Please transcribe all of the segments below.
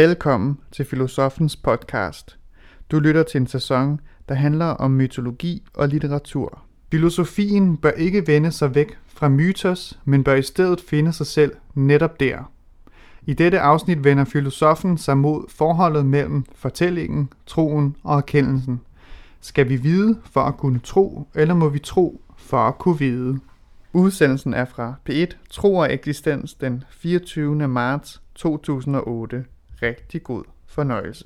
Velkommen til Filosofens podcast. Du lytter til en sæson, der handler om mytologi og litteratur. Filosofien bør ikke vende sig væk fra mytos, men bør i stedet finde sig selv netop der. I dette afsnit vender filosofen sig mod forholdet mellem fortællingen, troen og erkendelsen. Skal vi vide for at kunne tro, eller må vi tro for at kunne vide? Udsendelsen er fra P1 Tro og Eksistens den 24. marts 2008. Rigtig god fornøjelse.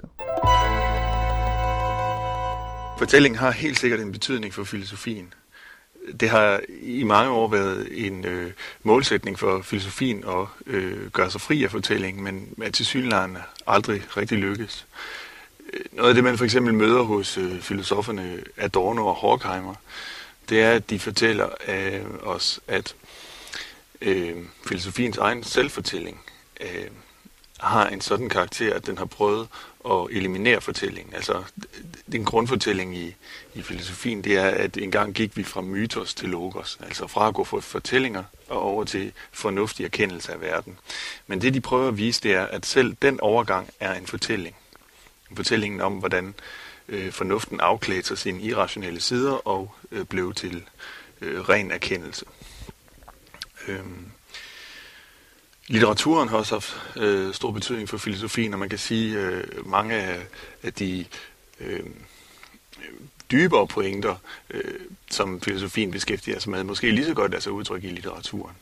Fortællingen har helt sikkert en betydning for filosofien. Det har i mange år været en øh, målsætning for filosofien at øh, gøre sig fri af fortællingen, men at til synligheden aldrig rigtig lykkes. Øh, noget af det, man for eksempel møder hos øh, filosoferne Adorno og Horkheimer, det er, at de fortæller øh, os, at øh, filosofiens egen selvfortælling øh, har en sådan karakter, at den har prøvet at eliminere fortællingen. Altså, den grundfortælling i, i filosofien, det er, at engang gik vi fra mytos til logos, altså fra at gå fra fortællinger og over til fornuftig erkendelse af verden. Men det, de prøver at vise, det er, at selv den overgang er en fortælling. Fortællingen om, hvordan øh, fornuften afklædte sig sine irrationelle sider og øh, blev til øh, ren erkendelse. Øhm. Litteraturen har også haft øh, stor betydning for filosofien, og man kan sige, at øh, mange af, af de øh, dybere pointer, øh, som filosofien beskæftiger sig med, måske lige så godt altså udtryk i litteraturen.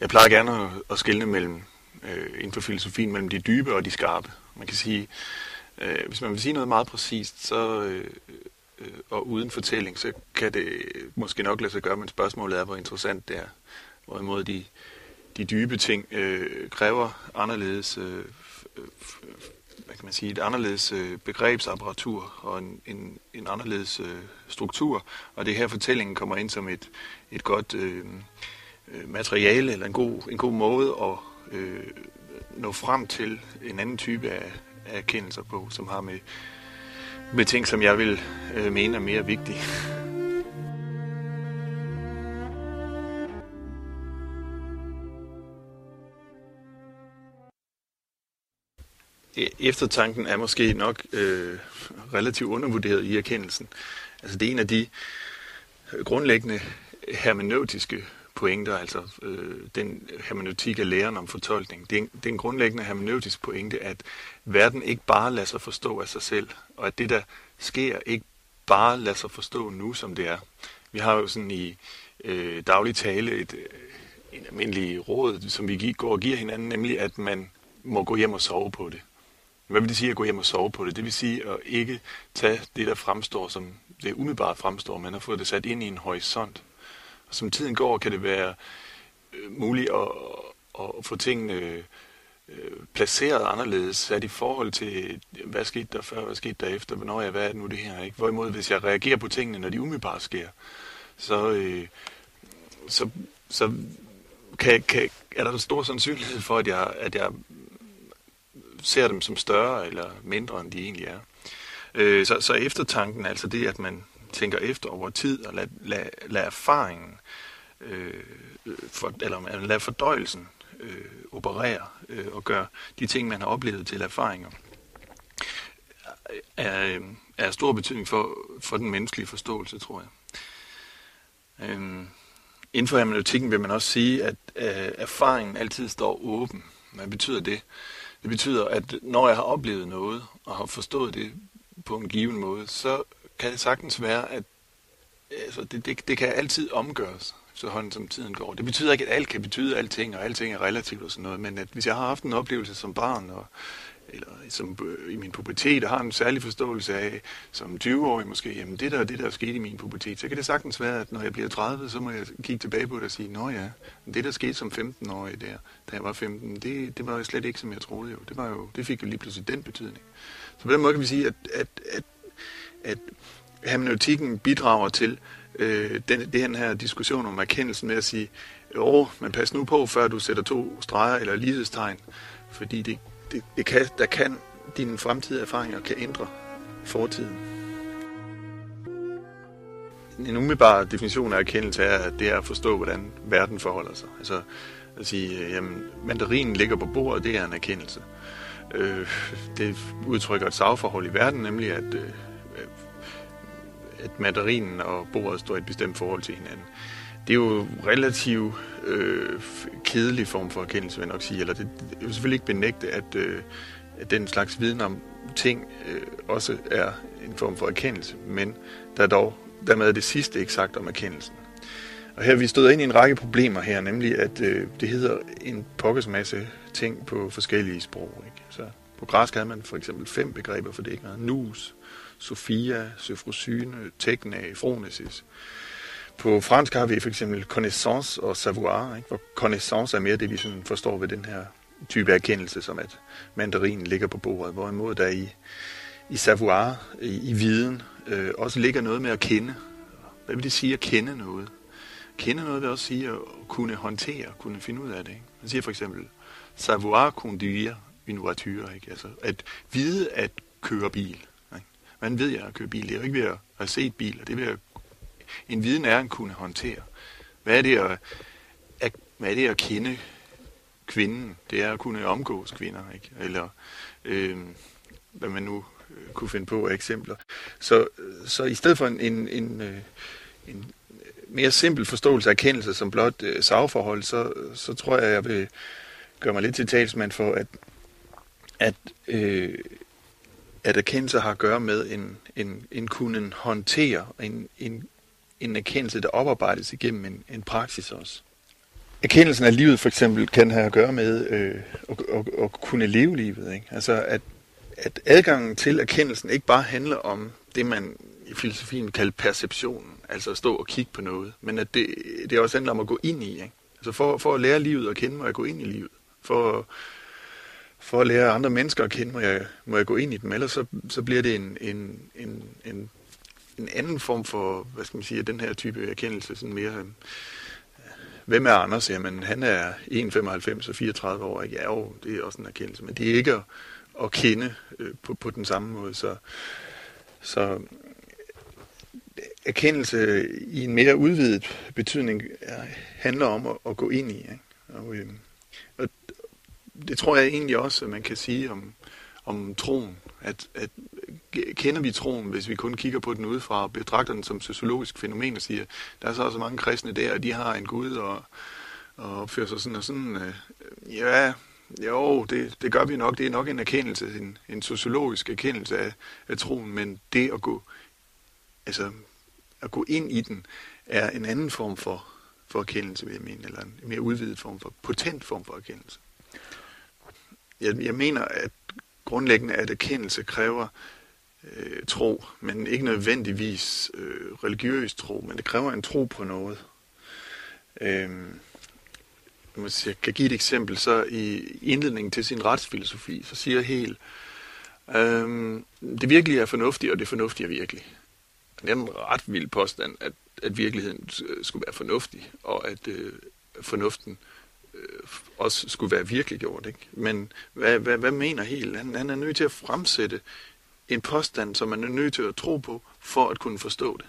Jeg plejer gerne at, at skelne mellem, øh, inden for filosofien mellem de dybe og de skarpe. Man kan sige, øh, hvis man vil sige noget meget præcist, så, øh, øh, og uden fortælling, så kan det måske nok lade sig gøre, men spørgsmålet er, hvor interessant det er. Hvorimod de, de dybe ting øh, kræver anderledes, øh, hvad kan man sige, et anderledes øh, begrebsapparatur og en, en, en anderledes øh, struktur. Og det her fortællingen kommer ind som et, et godt øh, øh, materiale eller en god, en god måde at øh, nå frem til en anden type af, af erkendelser på, som har med, med ting, som jeg vil øh, mene er mere vigtige. E- eftertanken er måske nok øh, relativt undervurderet i erkendelsen. Altså det er en af de øh, grundlæggende hermeneutiske pointer, altså øh, den hermeneutik af læren om fortolkning. Det er, en, det er en grundlæggende hermeneutisk pointe, at verden ikke bare lader sig forstå af sig selv, og at det, der sker, ikke bare lader sig forstå nu, som det er. Vi har jo sådan i øh, daglig tale et, øh, en almindelig råd, som vi går og giver hinanden, nemlig at man må gå hjem og sove på det. Hvad vil det sige at gå hjem og sove på det? Det vil sige at ikke tage det, der fremstår, som det umiddelbart fremstår. Man har fået det sat ind i en horisont. Og som tiden går, kan det være øh, muligt at, at få tingene øh, placeret anderledes, sat i forhold til, hvad skete der før, hvad skete der efter, hvornår jeg, hvad er det nu det her, ikke? Hvorimod, hvis jeg reagerer på tingene, når de umiddelbart sker, så, øh, så, så kan, kan, er der en stor sandsynlighed for, at jeg, at jeg ser dem som større eller mindre, end de egentlig er. Øh, så, så eftertanken, altså det, at man tænker efter over tid og lader lad, lad erfaringen, øh, for, eller lader fordøjelsen øh, operere øh, og gøre de ting, man har oplevet til erfaringer, er, er stor betydning for, for den menneskelige forståelse, tror jeg. Øh, inden for hermeneutikken vil man også sige, at øh, erfaringen altid står åben. Hvad betyder det? Det betyder, at når jeg har oplevet noget, og har forstået det på en given måde, så kan det sagtens være, at altså, det, det, det kan altid omgøres, så hånden som tiden går. Det betyder ikke, at alt kan betyde alting, og alting er relativt og sådan noget, men at hvis jeg har haft en oplevelse som barn, og eller som øh, i min pubertet, har en særlig forståelse af, som 20-årig måske, jamen det der det, der skete i min pubertet, så kan det sagtens være, at når jeg bliver 30, så må jeg kigge tilbage på det og sige, nå ja, det der skete som 15-årig der, da jeg var 15, det, det var jo slet ikke, som jeg troede jo. Det, var jo, det fik jo lige pludselig den betydning. Så på den måde kan vi sige, at, at, at, at hermeneutikken bidrager til øh, den, den her diskussion om erkendelsen med at sige, jo, men pas nu på, før du sætter to streger eller lighedstegn, fordi det det, det kan, der kan dine fremtidige erfaringer kan ændre fortiden. En umiddelbar definition af erkendelse er, at det er at forstå, hvordan verden forholder sig. Altså at sige, øh, jamen, mandarinen ligger på bordet, det er en erkendelse. øh, det udtrykker et sagforhold i verden, nemlig at, øh, at mandarinen og bordet står i et bestemt forhold til hinanden. Det er jo relativt øh, kedelig form for erkendelse, vil jeg nok sige. Eller det, jeg vil selvfølgelig ikke benægte, at, øh, at den slags viden om ting øh, også er en form for erkendelse, men der er dog dermed er det sidste ikke sagt om erkendelsen. Og her vi støder ind i en række problemer her, nemlig at øh, det hedder en pokkes masse ting på forskellige sprog. Ikke? Så på græsk havde man for eksempel fem begreber for det, ikke? Nus, Sofia, Søfrosyne, Tekna, Fronesis. På fransk har vi for eksempel connaissance og savoir, ikke? hvor connaissance er mere det, vi sådan forstår ved den her type erkendelse, som at mandarinen ligger på bordet, hvorimod der i, i savoir, i, i viden, øh, også ligger noget med at kende. Hvad vil det sige at kende noget? Kende noget vil også sige at kunne håndtere, kunne finde ud af det. Ikke? Man siger for eksempel, savoir conduire une voiture, ikke? Altså, at vide at køre bil. Ikke? Man ved jeg at køre bil? Det er jo ikke ved at have set biler, det er ved at en viden er at kunne håndtere. Hvad er det at, at, hvad er det at kende kvinden? Det er at kunne omgås kvinder, ikke? Eller øh, hvad man nu øh, kunne finde på af eksempler. Så, så i stedet for en, en, en, øh, en mere simpel forståelse af erkendelse som blot øh, sagforhold, så, så tror jeg, jeg vil gøre mig lidt til talsmand for, at, at, øh, at erkendelse har at gøre med en, en, en kunne håndtere, en, en, en erkendelse, der oparbejdes igennem en, en praksis også. Erkendelsen af livet for eksempel kan have at gøre med øh, at, at, at kunne leve livet. Ikke? Altså at, at adgangen til erkendelsen ikke bare handler om det, man i filosofien kalder perceptionen, altså at stå og kigge på noget, men at det, det også handler om at gå ind i. Ikke? Altså for, for at lære livet at kende, må jeg gå ind i livet. For, for at lære andre mennesker at kende, må jeg, må jeg gå ind i dem, ellers så, så bliver det en, en, en, en en anden form for, hvad skal man sige, den her type erkendelse, sådan mere, øh, hvem er Anders? Jamen, han er 1,95 og 34 år, ikke? Ja, jo, det er også en erkendelse, men det er ikke at, at kende øh, på, på den samme måde, så, så erkendelse i en mere udvidet betydning er, handler om at, at gå ind i, ikke? Og, øh, og det tror jeg egentlig også, at man kan sige om, om troen, at, at kender vi troen, hvis vi kun kigger på den udefra og betragter den som sociologisk fænomen og siger, der er så også mange kristne der, og de har en Gud og, og opfører sig sådan og sådan. Øh, ja, jo, det, det gør vi nok. Det er nok en erkendelse, en, en sociologisk erkendelse af, af troen, men det at gå, altså, at gå ind i den er en anden form for, for erkendelse, vil jeg mene, eller en mere udvidet form for, potent form for erkendelse. Jeg, jeg mener, at grundlæggende, at erkendelse kræver øh, tro, men ikke nødvendigvis øh, religiøs tro, men det kræver en tro på noget. Øh, hvis jeg kan give et eksempel, så i indledningen til sin retsfilosofi, så siger helt, øh, det virkelige er fornuftigt, og det fornuftige er virkelig. Det er en ret vild påstand, at, at virkeligheden øh, skulle være fornuftig, og at øh, fornuften øh, Øh, også skulle være virkeliggjort. Ikke? Men hvad, hvad, hvad mener helt? Han, han er nødt til at fremsætte en påstand, som man er nødt til at tro på, for at kunne forstå det.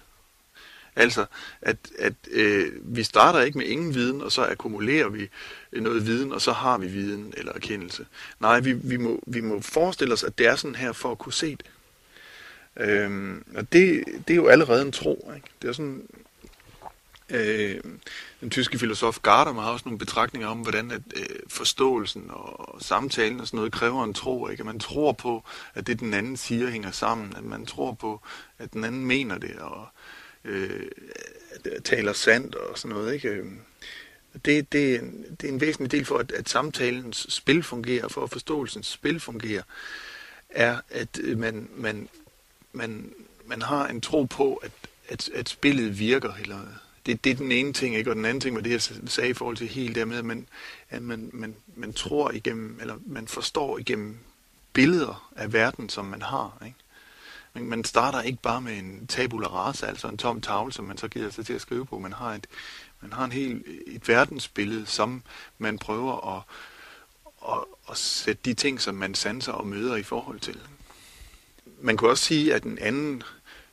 Altså, at, at øh, vi starter ikke med ingen viden, og så akkumulerer vi noget viden, og så har vi viden eller erkendelse. Nej, vi, vi, må, vi må forestille os, at det er sådan her for at kunne se det. Øhm, og det, det er jo allerede en tro. Ikke? Det er sådan, øh, den tyske filosof Gadamer har også nogle betragtninger om, hvordan at, øh, forståelsen og samtalen og sådan noget kræver en tro. Ikke? At man tror på, at det den anden siger hænger sammen. At man tror på, at den anden mener det og øh, taler sandt og sådan noget. Ikke? Øh, det, det, det er en væsentlig del for, at, at samtalens spil fungerer, for at forståelsens spil fungerer, er, at øh, man, man, man, man har en tro på, at, at, at spillet virker, eller det, det er den ene ting, ikke? Og den anden ting var det, jeg sagde i forhold til helt dermed, at man, at man, man, man tror igennem, eller man forstår igennem billeder af verden, som man har, ikke? Men man starter ikke bare med en tabula rasa, altså en tom tavle, som man så giver sig til at skrive på. Man har et, man har en hel, et verdensbillede, som man prøver at, at, at sætte de ting, som man sanser og møder i forhold til. Man kan også sige, at den anden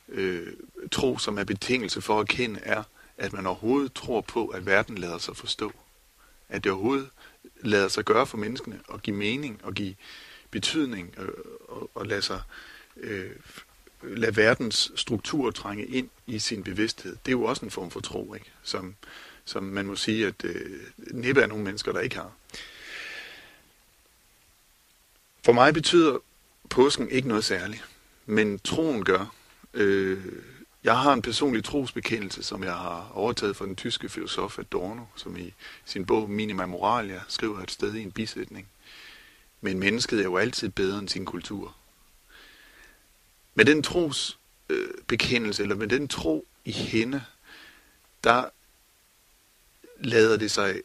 øh, tro, som er betingelse for at kende, er, at man overhovedet tror på, at verden lader sig forstå. At det overhovedet lader sig gøre for menneskene at give mening og give betydning øh, og, og lade sig øh, lade verdens struktur trænge ind i sin bevidsthed. Det er jo også en form for tro, ikke? Som, som man må sige, at øh, næppe er nogle mennesker, der ikke har. For mig betyder påsken ikke noget særligt, men troen gør. Øh, jeg har en personlig trosbekendelse, som jeg har overtaget fra den tyske filosof Adorno, som i sin bog Minima Moralia skriver et sted i en bisætning. Men mennesket er jo altid bedre end sin kultur. Med den tros øh, bekendelse, eller med den tro i hende, der lader det sig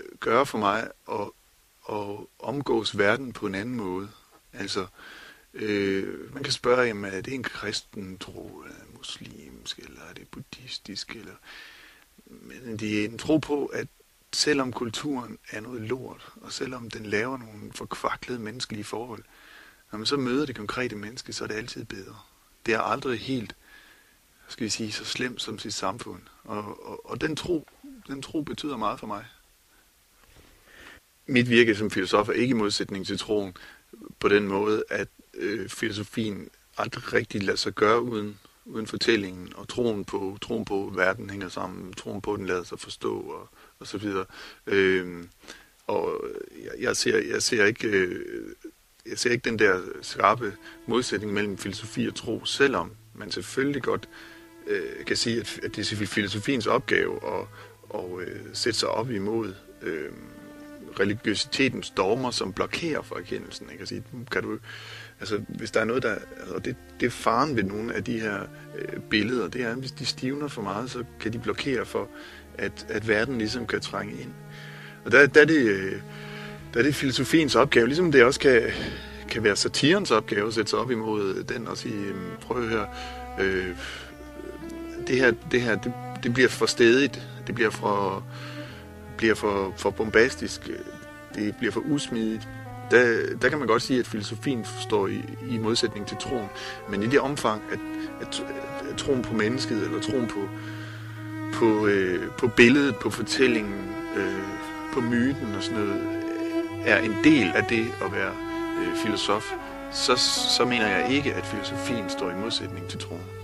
øh, gøre for mig at, at omgås verden på en anden måde. Altså, øh, Øh, man kan spørge, jamen, er det en kristen tro, eller muslimsk, eller er det buddhistisk, eller... Men det er en tro på, at selvom kulturen er noget lort, og selvom den laver nogle forkvaklede menneskelige forhold, når man så møder det konkrete menneske, så er det altid bedre. Det er aldrig helt, skal vi sige, så slemt som sit samfund. Og, og, og den, tro, den tro betyder meget for mig. Mit virke som filosof er ikke i modsætning til troen på den måde, at øh, filosofien aldrig rigtig lader sig gøre uden, uden fortællingen, og troen på, troen på at verden hænger sammen, troen på, at den lader sig forstå, og, og så videre. Øh, og jeg, jeg, ser, jeg ser ikke øh, jeg ser ikke den der skarpe modsætning mellem filosofi og tro, selvom man selvfølgelig godt øh, kan sige, at, at det er filosofiens opgave at, at øh, sætte sig op imod øh, religiøsitetens dogmer, som blokerer for erkendelsen. Ikke? Sige, kan du, altså, hvis der er noget, der... Altså, det, det er faren ved nogle af de her øh, billeder, det er, at hvis de stivner for meget, så kan de blokere for, at, at verden ligesom kan trænge ind. Og der, der er det... Øh, der er det filosofiens opgave, ligesom det også kan, kan være satirens opgave at sætte sig op imod den og sige, øhm, prøv at høre, øh, det her, det, her det, det bliver for stedigt, det bliver for, bliver for, for bombastisk, øh, det bliver for usmidigt. Der, der kan man godt sige, at filosofien står i, i modsætning til troen, men i det omfang, at, at, at troen på mennesket, eller troen på, på, øh, på billedet, på fortællingen, øh, på myten og sådan noget, er en del af det at være øh, filosof, så, så mener jeg ikke, at filosofien står i modsætning til troen.